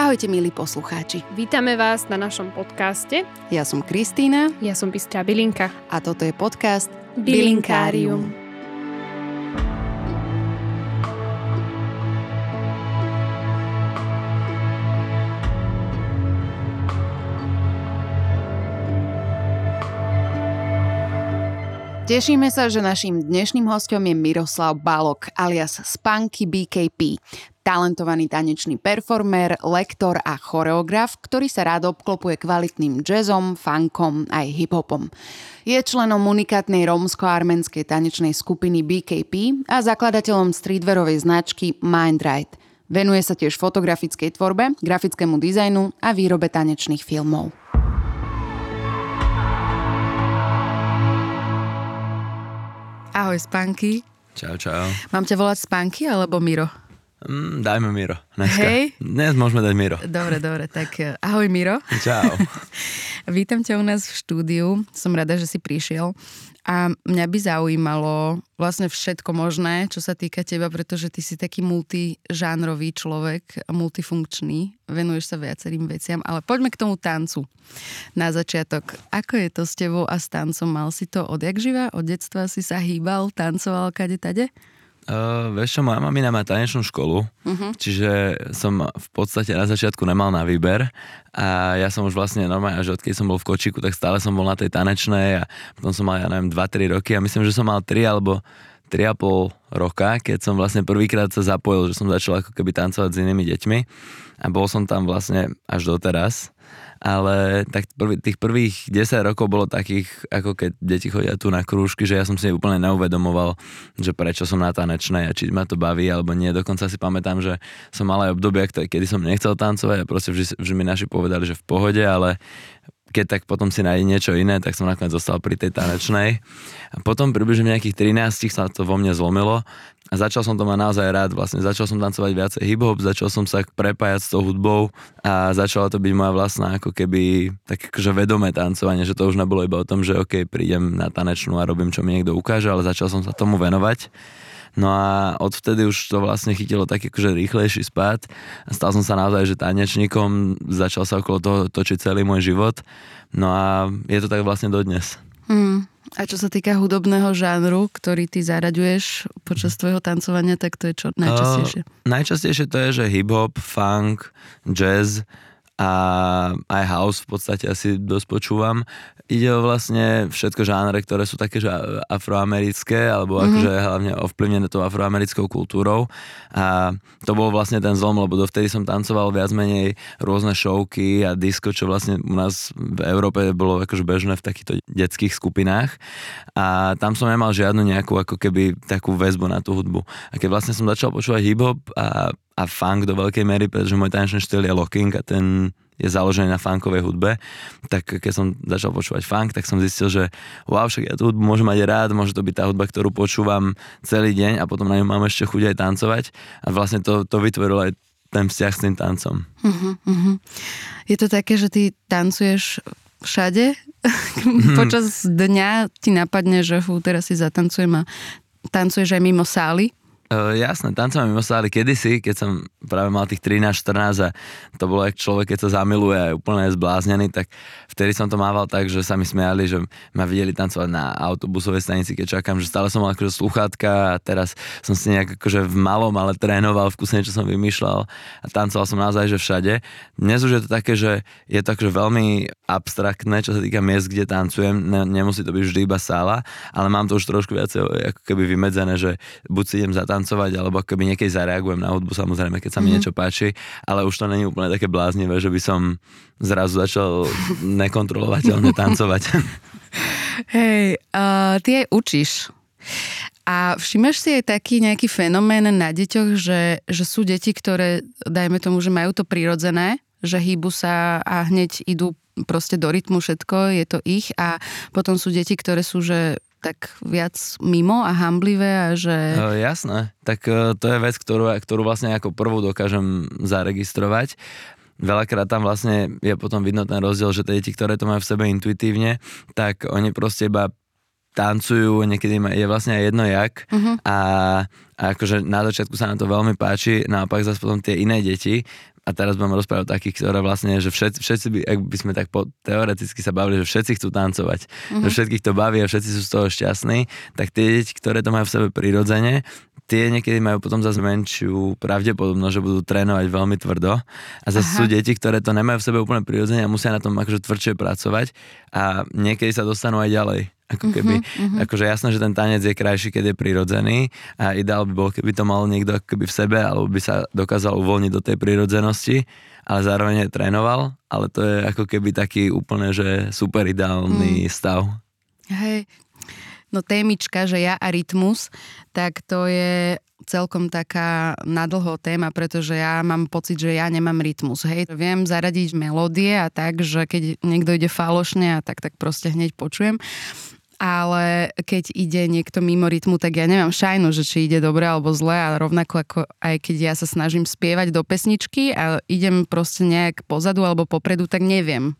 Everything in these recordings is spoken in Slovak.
Ahojte milí poslucháči. Vítame vás na našom podcaste. Ja som Kristýna. Ja som Bystrá Bilinka. A toto je podcast Bilinkárium. Bilinkárium. Tešíme sa, že našim dnešným hostom je Miroslav Balok alias Spanky BKP, talentovaný tanečný performer, lektor a choreograf, ktorý sa rád obklopuje kvalitným jazzom, funkom aj hiphopom. Je členom unikátnej rómsko-arménskej tanečnej skupiny BKP a zakladateľom streetwearovej značky Mindright. Venuje sa tiež fotografickej tvorbe, grafickému dizajnu a výrobe tanečných filmov. Ahoj, Spanky. Čau, čau. Mám ťa volať Spanky alebo Miro? Mm, dajme Miro. Dneska. Hej. Dnes môžeme dať Miro. Dobre, dobre. Tak eh, ahoj Miro. Čau. Vítam ťa u nás v štúdiu. Som rada, že si prišiel. A mňa by zaujímalo vlastne všetko možné, čo sa týka teba, pretože ty si taký multižánrový človek, multifunkčný, venuješ sa viacerým veciam, ale poďme k tomu tancu. Na začiatok, ako je to s tebou a s tancom? Mal si to odjak živa? Od detstva si sa hýbal, tancoval kade tade? Uh, vieš čo, moja mamina má tanečnú školu, uh-huh. čiže som v podstate na začiatku nemal na výber a ja som už vlastne normálne, až odkedy som bol v kočiku, tak stále som bol na tej tanečnej a potom som mal, ja neviem, 2-3 roky a myslím, že som mal 3 alebo 3,5 roka, keď som vlastne prvýkrát sa zapojil, že som začal ako keby tancovať s inými deťmi a bol som tam vlastne až doteraz ale tak prvý, tých prvých 10 rokov bolo takých, ako keď deti chodia tu na krúžky, že ja som si úplne neuvedomoval, že prečo som na tanečnej a či ma to baví alebo nie. Dokonca si pamätám, že som mal aj obdobie, kedy som nechcel tancovať a proste vždy, vždy mi naši povedali, že v pohode, ale keď tak potom si nájde niečo iné, tak som nakoniec zostal pri tej tanečnej. A potom približne nejakých 13 sa to vo mne zlomilo a začal som to mať naozaj rád. Vlastne začal som tancovať viacej hip-hop, začal som sa prepájať s tou hudbou a začala to byť moja vlastná ako keby tak akože vedomé tancovanie, že to už nebolo iba o tom, že ok, prídem na tanečnú a robím, čo mi niekto ukáže, ale začal som sa tomu venovať. No a odvtedy už to vlastne chytilo taký akože rýchlejší spad. Stal som sa naozaj, že tanečníkom, začal sa okolo toho točiť celý môj život. No a je to tak vlastne dodnes. Hmm. A čo sa týka hudobného žánru, ktorý ty zaraďuješ počas tvojho tancovania, tak to je čo najčastejšie? Uh, najčastejšie to je, že hip-hop, funk, jazz, a aj house v podstate asi dosť počúvam. Ide o vlastne všetko žánre, ktoré sú také, že afroamerické, alebo mm-hmm. akože hlavne ovplyvnené tou afroamerickou kultúrou. A to bol vlastne ten zlom, lebo dovtedy som tancoval viac menej rôzne showky a disco, čo vlastne u nás v Európe bolo akože bežné v takýchto detských skupinách. A tam som nemal žiadnu nejakú ako keby takú väzbu na tú hudbu. A keď vlastne som začal počúvať hip-hop a a funk do veľkej miery, pretože môj tanečný štýl je locking a ten je založený na funkovej hudbe, tak keď som začal počúvať funk, tak som zistil, že wow, však ja tú hudbu môžem mať rád, môže to byť tá hudba, ktorú počúvam celý deň a potom na ňu mám ešte chuť aj tancovať a vlastne to, to vytvorilo aj ten vzťah s tým tancom. Uh-huh, uh-huh. Je to také, že ty tancuješ všade? Počas dňa ti napadne, že fú, teraz si zatancujem a tancuješ aj mimo sály? Uh, jasné, tancoval mimo sály kedysi, keď som práve mal tých 13-14 a to bolo, jak človek, keď sa zamiluje a je úplne zbláznený, tak vtedy som to mával tak, že sa mi smiali, že ma videli tancovať na autobusovej stanici, keď čakám, že stále som mal akože sluchátka a teraz som si nejak akože v malom, ale trénoval v kuse niečo som vymýšľal a tancoval som naozaj, že všade. Dnes už je to také, že je to akože veľmi abstraktné, čo sa týka miest, kde tancujem, ne, nemusí to byť vždy iba sála, ale mám to už trošku viacej ako keby vymedzené, že buď si idem zatancovať tancovať, alebo keby niekedy zareagujem na hudbu, samozrejme, keď sa mi mm-hmm. niečo páči, ale už to není úplne také bláznivé, že by som zrazu začal nekontrolovateľne tancovať. Hej, uh, ty aj učíš. A všimáš si aj taký nejaký fenomén na deťoch, že, že sú deti, ktoré, dajme tomu, že majú to prirodzené, že hýbu sa a hneď idú proste do rytmu všetko, je to ich a potom sú deti, ktoré sú, že tak viac mimo a hamblivé a že... Uh, jasné, tak uh, to je vec, ktorú, ktorú vlastne ako prvú dokážem zaregistrovať. Veľakrát tam vlastne je potom vidno ten rozdiel, že tie deti, ktoré to majú v sebe intuitívne, tak oni proste iba tancujú, niekedy je vlastne aj jedno jak uh-huh. a, a akože na začiatku sa nám to veľmi páči, naopak zase potom tie iné deti a teraz budem rozprávať o takých, ktoré vlastne, že všetci, všetci by, ak by sme tak po, teoreticky sa bavili, že všetci chcú tancovať, mm-hmm. že všetkých to baví a všetci sú z toho šťastní, tak tie deti, ktoré to majú v sebe prirodzene, tie niekedy majú potom zase menšiu pravdepodobnosť, že budú trénovať veľmi tvrdo. A zase Aha. sú deti, ktoré to nemajú v sebe úplne prirodzene a musia na tom akože tvrdšie pracovať a niekedy sa dostanú aj ďalej. Ako mhm, keby, uh-huh, uh-huh. akože jasné, že ten tanec je krajší, keď je prirodzený a ideál by bol, keby to mal niekto keby v sebe, alebo by sa dokázal uvoľniť do tej prirodzenosti, ale zároveň aj trénoval, ale to je ako keby taký úplne, že super ideálny uh-huh. stav. Hej, No témička, že ja a rytmus, tak to je celkom taká nadlho téma, pretože ja mám pocit, že ja nemám rytmus. Hej, viem zaradiť melódie a tak, že keď niekto ide falošne a tak, tak proste hneď počujem ale keď ide niekto mimo rytmu, tak ja nemám šajnu, že či ide dobre alebo zle a rovnako ako aj keď ja sa snažím spievať do pesničky a idem proste nejak pozadu alebo popredu, tak neviem.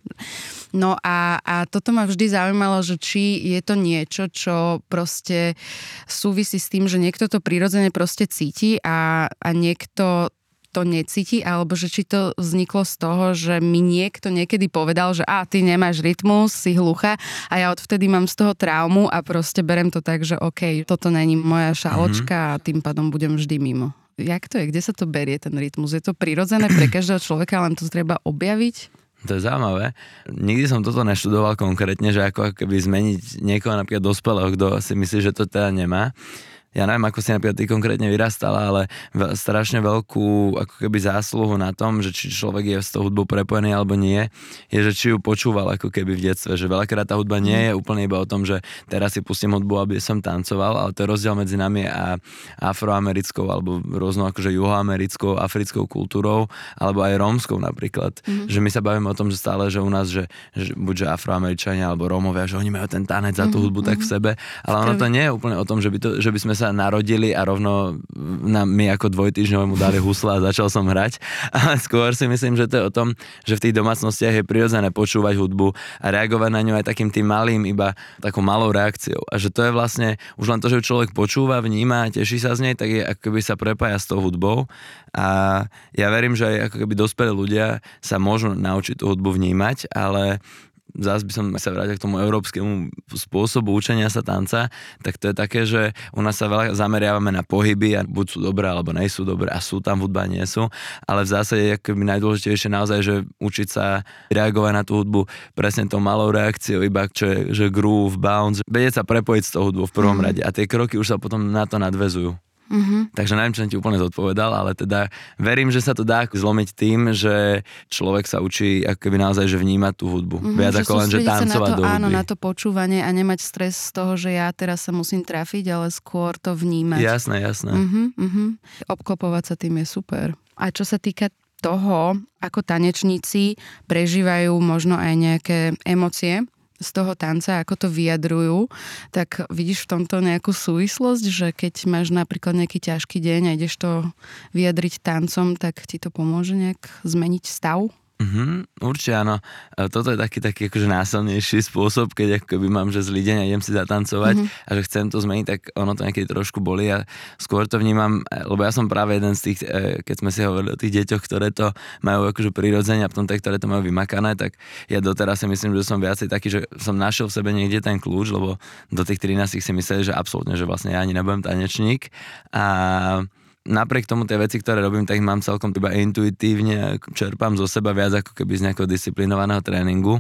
No a, a toto ma vždy zaujímalo, že či je to niečo, čo proste súvisí s tým, že niekto to prirodzene proste cíti a, a niekto to necíti, alebo že či to vzniklo z toho, že mi niekto niekedy povedal, že a ty nemáš rytmus, si hlucha a ja odvtedy mám z toho traumu a proste berem to tak, že OK, toto není moja šaločka mm-hmm. a tým pádom budem vždy mimo. Jak to je? Kde sa to berie, ten rytmus? Je to prirodzené pre každého človeka, len to treba objaviť? To je zaujímavé. Nikdy som toto neštudoval konkrétne, že ako keby zmeniť niekoho napríklad dospelého, kto si myslí, že to teda nemá ja neviem, ako si napríklad ty konkrétne vyrastala, ale v, strašne veľkú ako keby zásluhu na tom, že či človek je s tou hudbou prepojený alebo nie, je, že či ju počúval ako keby v detstve, že veľakrát tá hudba nie je úplne iba o tom, že teraz si pustím hudbu, aby som tancoval, ale to je rozdiel medzi nami a afroamerickou alebo rôznou akože juhoamerickou, africkou kultúrou, alebo aj rómskou napríklad. Mm-hmm. Že my sa bavíme o tom, že stále, že u nás, že, že buď že afroameričania alebo rómovia, že oni majú ten tanec za tú mhm, hudbu mm-hmm. tak v sebe, ale ono to nie je úplne o tom, že by, to, že by sme sa narodili a rovno na, mi ako dvojtyžňovému dali husla a začal som hrať. Ale skôr si myslím, že to je o tom, že v tých domácnostiach je prirodzené počúvať hudbu a reagovať na ňu aj takým tým malým, iba takou malou reakciou. A že to je vlastne už len to, že človek počúva, vníma, teší sa z nej, tak je ako keby sa prepája s tou hudbou. A ja verím, že aj ako keby dospelí ľudia sa môžu naučiť tú hudbu vnímať, ale zás by som sa vrátil k tomu európskemu spôsobu učenia sa tanca, tak to je také, že u nás sa veľa zameriavame na pohyby a buď sú dobré alebo nejsú dobré a sú tam hudba, nie sú, ale v zásade je akoby najdôležitejšie naozaj, že učiť sa reagovať na tú hudbu presne tou malou reakciou, iba čo je, že groove, bounce, vedieť sa prepojiť s tou hudbou v prvom mm. rade a tie kroky už sa potom na to nadvezujú. Mm-hmm. Takže neviem, čo som ti úplne zodpovedal, ale teda verím, že sa to dá zlomiť tým, že človek sa učí ako keby naozaj, že vnímať tú hudbu. Mm-hmm, Viac ako len, že tancovať to, do hudby. Áno, na to počúvanie a nemať stres z toho, že ja teraz sa musím trafiť, ale skôr to vnímať. Jasné, jasné. Mm-hmm, mm-hmm. Obklopovať sa tým je super. A čo sa týka toho, ako tanečníci prežívajú možno aj nejaké emócie, z toho tanca, ako to vyjadrujú, tak vidíš v tomto nejakú súvislosť, že keď máš napríklad nejaký ťažký deň a ideš to vyjadriť tancom, tak ti to pomôže nejak zmeniť stav? Mm-hmm, určite áno. E, toto je taký, taký akože násilnejší spôsob, keď akoby mám, že zlý deň a idem si zatancovať mm-hmm. a že chcem to zmeniť, tak ono to niekedy trošku boli a skôr to vnímam, e, lebo ja som práve jeden z tých, e, keď sme si hovorili o tých deťoch, ktoré to majú akože prirodzene a potom tie, ktoré to majú vymakané, tak ja doteraz si myslím, že som viacej taký, že som našiel v sebe niekde ten kľúč, lebo do tých 13 si mysleli, že absolútne, že vlastne ja ani nebudem tanečník a napriek tomu tie veci, ktoré robím, tak ich mám celkom iba intuitívne, čerpám zo seba viac ako keby z nejakého disciplinovaného tréningu.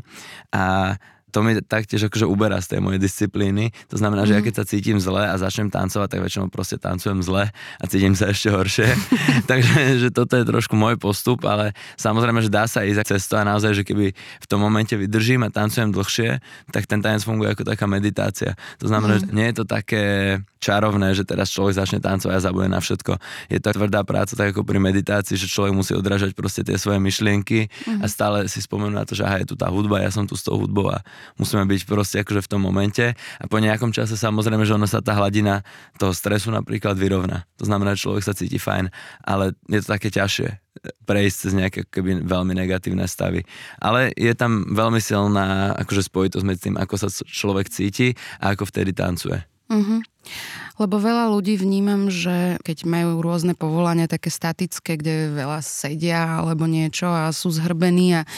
A to mi taktiež akože uberá z tej mojej disciplíny. To znamená, že mm. ja mhm. keď sa cítim zle a začnem tancovať, tak väčšinou proste tancujem zle a cítim sa ešte horšie. Takže že toto je trošku môj postup, ale samozrejme, že dá sa ísť cez to a naozaj, že keby v tom momente vydržím a tancujem dlhšie, tak ten tanec funguje ako taká meditácia. To znamená, mm. že nie je to také čarovné, že teraz človek začne tancovať a zabude na všetko. Je to tvrdá práca, tak ako pri meditácii, že človek musí odrážať proste tie svoje myšlienky mm. a stále si spomenúť na to, že aha, je tu tá hudba, ja som tu s tou hudbou a musíme byť proste akože v tom momente a po nejakom čase samozrejme, že ono sa tá hladina toho stresu napríklad vyrovná. To znamená, že človek sa cíti fajn, ale je to také ťažšie prejsť cez nejaké keby veľmi negatívne stavy. Ale je tam veľmi silná akože spojitosť medzi tým, ako sa človek cíti a ako vtedy tancuje. Mm-hmm. Lebo veľa ľudí vnímam, že keď majú rôzne povolania také statické, kde veľa sedia alebo niečo a sú zhrbení a e,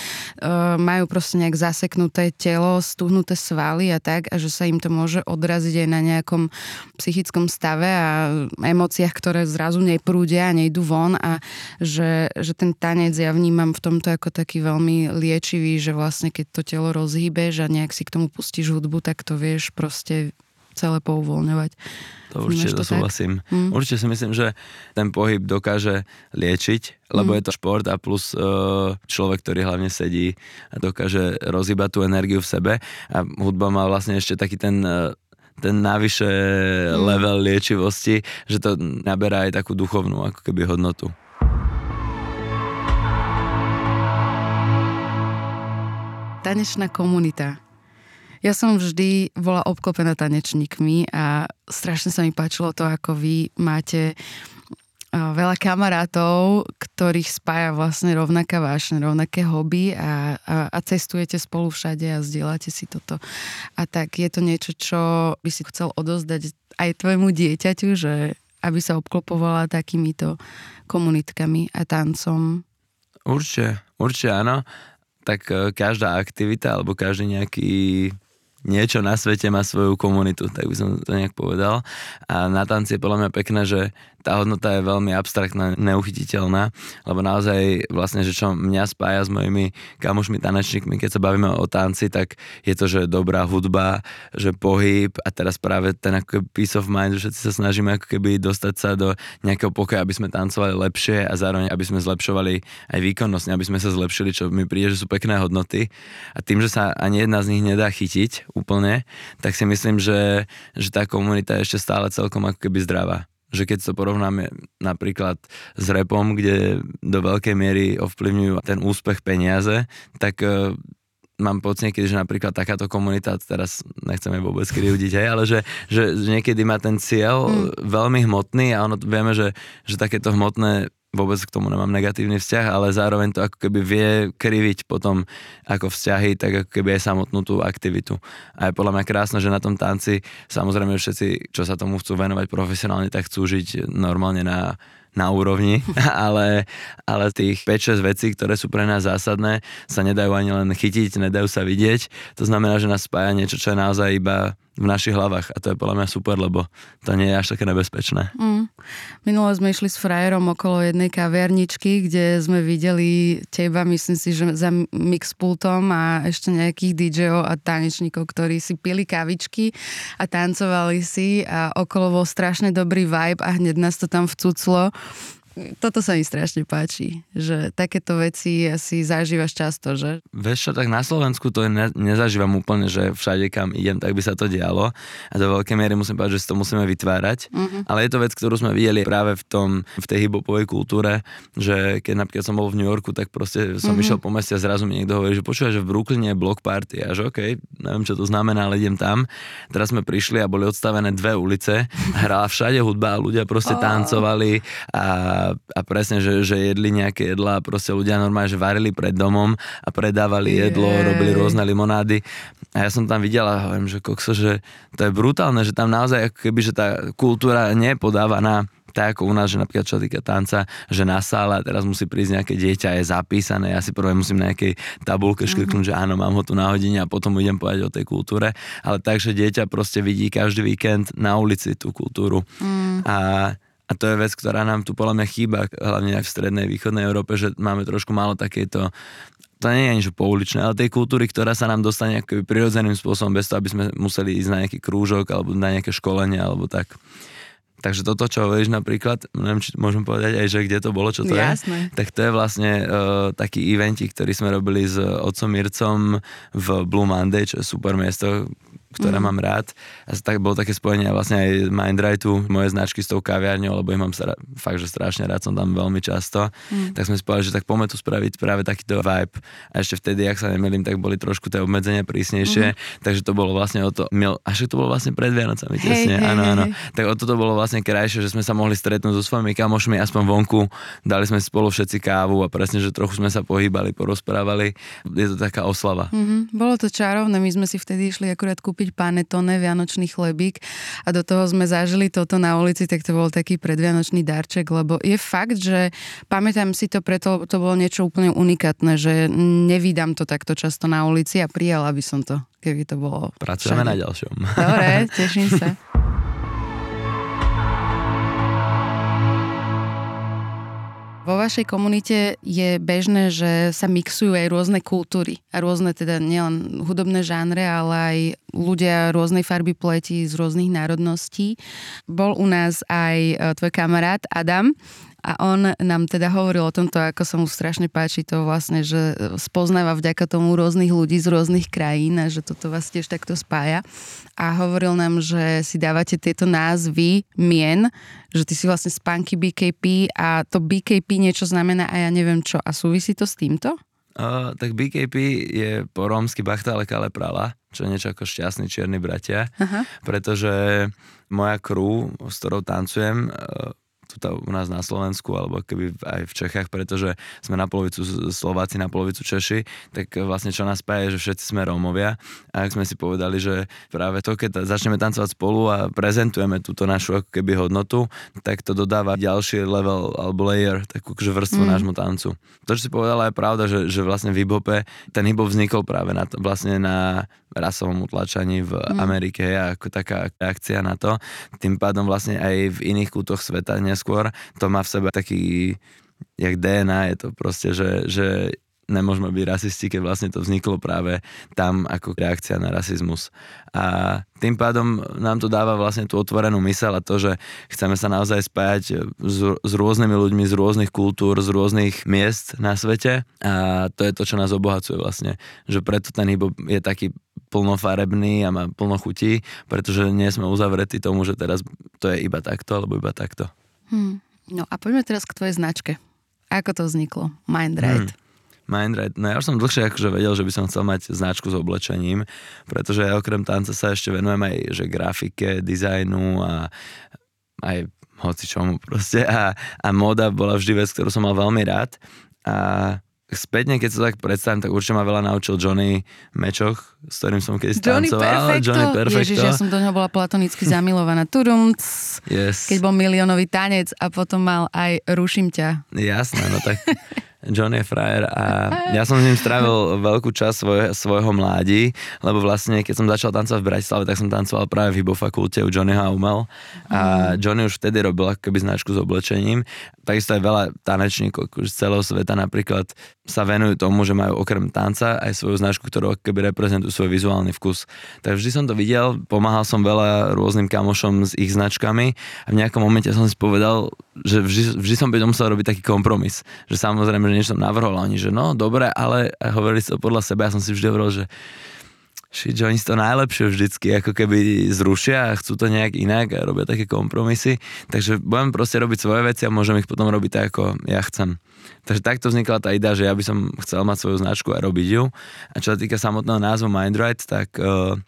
majú proste nejak zaseknuté telo, stuhnuté svaly a tak, a že sa im to môže odraziť aj na nejakom psychickom stave a emóciách, ktoré zrazu neprúdia a nejdú von a že, že ten tanec ja vnímam v tomto ako taký veľmi liečivý, že vlastne keď to telo rozhýbeš a nejak si k tomu pustíš hudbu, tak to vieš proste celé pouvoľňovať. To určite to súhlasím. Mm. Určite si myslím, že ten pohyb dokáže liečiť, lebo mm. je to šport a plus uh, človek, ktorý hlavne sedí a dokáže rozhýbať tú energiu v sebe a hudba má vlastne ešte taký ten uh, ten navyše mm. level liečivosti, že to naberá aj takú duchovnú ako keby hodnotu. Tanečná komunita ja som vždy bola obklopená tanečníkmi a strašne sa mi páčilo to, ako vy máte veľa kamarátov, ktorých spája vlastne rovnaká vášne, rovnaké hobby a, a, a cestujete spolu všade a zdieľate si toto. A tak je to niečo, čo by si chcel odozdať aj tvojmu dieťaťu, že aby sa obklopovala takýmito komunitkami a tancom. Určite, určite áno. Tak e, každá aktivita alebo každý nejaký niečo na svete má svoju komunitu, tak by som to nejak povedal. A na tanci je podľa mňa pekné, že tá hodnota je veľmi abstraktná, neuchytiteľná, lebo naozaj vlastne, že čo mňa spája s mojimi kamošmi tanečníkmi, keď sa bavíme o tanci, tak je to, že dobrá hudba, že pohyb a teraz práve ten ako peace of mind, že všetci sa snažíme ako keby dostať sa do nejakého pokoja, aby sme tancovali lepšie a zároveň aby sme zlepšovali aj výkonnosť, aby sme sa zlepšili, čo mi príde, že sú pekné hodnoty. A tým, že sa ani jedna z nich nedá chytiť úplne, tak si myslím, že, že tá komunita je ešte stále celkom ako keby zdravá že keď to porovnáme napríklad s repom, kde do veľkej miery ovplyvňujú ten úspech peniaze, tak uh, mám pocit niekedy, že napríklad takáto komunita, teraz nechceme vôbec kriudiť, hej, ale že, že, niekedy má ten cieľ mm. veľmi hmotný a ono vieme, že, že takéto hmotné vôbec k tomu nemám negatívny vzťah, ale zároveň to ako keby vie kriviť potom ako vzťahy, tak ako keby aj samotnú tú aktivitu. A je podľa mňa krásne, že na tom tanci samozrejme všetci, čo sa tomu chcú venovať profesionálne, tak chcú žiť normálne na na úrovni, ale, ale tých 5-6 vecí, ktoré sú pre nás zásadné, sa nedajú ani len chytiť, nedajú sa vidieť. To znamená, že nás spája niečo, čo je naozaj iba v našich hlavách a to je podľa mňa super, lebo to nie je až také nebezpečné. Mm. Minule sme išli s frajerom okolo jednej kaviarničky, kde sme videli teba, myslím si, že za mixpultom a ešte nejakých DJov a tanečníkov, ktorí si pili kavičky a tancovali si a okolo bol strašne dobrý vibe a hneď nás to tam vcuclo toto sa mi strašne páči, že takéto veci asi zažívaš často, že? Vieš čo, tak na Slovensku to ne, nezažívam úplne, že všade kam idem, tak by sa to dialo a do veľkej miery musím povedať, že si to musíme vytvárať, uh-huh. ale je to vec, ktorú sme videli práve v tom, v tej hibopovej kultúre, že keď napríklad som bol v New Yorku, tak proste som uh-huh. išiel po meste a zrazu mi niekto hovorí, že počúva, že v Brooklyne je block party a že OK, neviem čo to znamená, ale idem tam. Teraz sme prišli a boli odstavené dve ulice, hrala všade hudba a ľudia proste oh. tancovali a a presne, že, že jedli nejaké jedlá a proste ľudia normálne, že varili pred domom a predávali jedlo, Jej. robili rôzne limonády a ja som tam videl a hovorím, že kokso, že to je brutálne, že tam naozaj ako keby, že tá kultúra nie je podávaná tak ako u nás, že napríklad čo týka tanca, že na sále teraz musí prísť nejaké dieťa, je zapísané, ja si prvé musím na nejakej tabulke škrknúť, mm-hmm. že áno, mám ho tu na hodine a potom idem povedať o tej kultúre, ale takže dieťa proste vidí každý víkend na ulici tú kultúru. Mm. A a to je vec, ktorá nám tu podľa mňa chýba, hlavne aj v strednej východnej Európe, že máme trošku málo takéto to nie je ani že pouličné, ale tej kultúry, ktorá sa nám dostane akoby prirodzeným spôsobom, bez toho, aby sme museli ísť na nejaký krúžok alebo na nejaké školenie alebo tak. Takže toto, čo hovoríš napríklad, neviem, či môžem povedať aj, že kde to bolo, čo to Jasné. je, tak to je vlastne uh, taký eventik, ktorý sme robili s otcom Mircom v Blue Monday, čo je super miesto, ktoré mm. mám rád. A tak bolo také spojenie vlastne aj Mindrightu, moje značky s tou kaviarňou, lebo ich mám stra- fakt, že strašne rád, som tam veľmi často. Mm. Tak sme spojili, že tak poďme tu spraviť práve takýto vibe. A ešte vtedy, ak sa nemýlim, tak boli trošku tie obmedzenia prísnejšie, mm. takže to bolo vlastne o to, mil, až to bolo vlastne pred Vianocami, hey, tesne, hey, áno, áno. Hey. Tak o toto bolo vlastne krajšie, že sme sa mohli stretnúť so svojimi kamošmi, aspoň vonku, dali sme spolu všetci kávu a presne, že trochu sme sa pohýbali, porozprávali. Je to taká oslava. Mm-hmm. Bolo to čarovné, my sme si vtedy išli akurát kúpiť kúpiť panetone, vianočný chlebík a do toho sme zažili toto na ulici, tak to bol taký predvianočný darček, lebo je fakt, že pamätám si to preto, to bolo niečo úplne unikátne, že nevydám to takto často na ulici a prijala by som to, keby to bolo Pracujeme všade. na ďalšom. Dobre, teším sa. Vo vašej komunite je bežné, že sa mixujú aj rôzne kultúry a rôzne teda nielen hudobné žánre, ale aj ľudia rôznej farby pleti z rôznych národností. Bol u nás aj e, tvoj kamarát Adam, a on nám teda hovoril o tomto, ako sa mu strašne páči to vlastne, že spoznáva vďaka tomu rôznych ľudí z rôznych krajín a že toto vás tiež takto spája. A hovoril nám, že si dávate tieto názvy mien, že ty si vlastne z Punky BKP a to BKP niečo znamená a ja neviem čo. A súvisí to s týmto? Uh, tak BKP je po rómsky Bachtale Kale Prala, čo je niečo ako šťastný čierny bratia, Aha. pretože moja crew, s ktorou tancujem, uh, tu u nás na Slovensku alebo keby aj v Čechách, pretože sme na polovicu Slováci, na polovicu Češi, tak vlastne čo nás spája, že všetci sme Rómovia a ak sme si povedali, že práve to, keď začneme tancovať spolu a prezentujeme túto našu ako keby hodnotu, tak to dodáva ďalší level alebo layer, takú že vrstvu mm. nášmu tancu. To, čo si povedala, je pravda, že, že vlastne v hip-hope ten hip vznikol práve na, vlastne na rasovom utlačaní v mm. Amerike ako taká reakcia na to. Tým pádom vlastne aj v iných kútoch sveta neskôr to má v sebe taký jak DNA je to proste, že, že nemôžeme byť rasisti, keď vlastne to vzniklo práve tam ako reakcia na rasizmus. A tým pádom nám to dáva vlastne tú otvorenú mysel a to, že chceme sa naozaj spájať s, s rôznymi ľuďmi z rôznych kultúr, z rôznych miest na svete a to je to, čo nás obohacuje vlastne. Že preto ten hip je taký plnofarebný a má plno chutí, pretože nie sme uzavretí tomu, že teraz to je iba takto alebo iba takto. Hmm. No a poďme teraz k tvojej značke. Ako to vzniklo? Mindride. Hmm. Mindride. No ja už som dlhšie akože vedel, že by som chcel mať značku s oblečením, pretože ja okrem tanca sa ešte venujem aj že grafike, dizajnu a aj hoci čomu proste. A, a moda bola vždy vec, ktorú som mal veľmi rád. A spätne, keď sa tak predstavím, tak určite ma veľa naučil Johnny Mečoch, s ktorým som keď Johnny tancoval. Perfecto. Johnny Perfecto. Ježiš, ja som do neho bola platonicky zamilovaná. Turum, yes. keď bol miliónový tanec a potom mal aj Ruším ťa. Jasné, no tak John je frajer a ja som s ním strávil veľkú časť svoj, svojho mládi, lebo vlastne keď som začal tancovať v Bratislave, tak som tancoval práve v Hibo fakulte u Johnnyho umel a mm. Johnny už vtedy robil ako keby značku s oblečením. Takisto aj veľa tanečníkov z celého sveta napríklad sa venujú tomu, že majú okrem tanca aj svoju značku, ktorú keby reprezentujú svoj vizuálny vkus. Takže vždy som to videl, pomáhal som veľa rôznym kamošom s ich značkami a v nejakom momente som si povedal, že vždy, vždy som by musel robiť taký kompromis. Že samozrejme, že niečo som navrhol a oni, že no dobre, ale hovorili to podľa seba, ja som si vždy hovoril, že Shit, že oni to najlepšie vždycky ako keby zrušia a chcú to nejak inak a robia také kompromisy. Takže budem proste robiť svoje veci a môžem ich potom robiť tak, ako ja chcem. Takže takto vznikla tá idea, že ja by som chcel mať svoju značku a robiť ju. A čo sa týka samotného názvu Mindright, tak uh,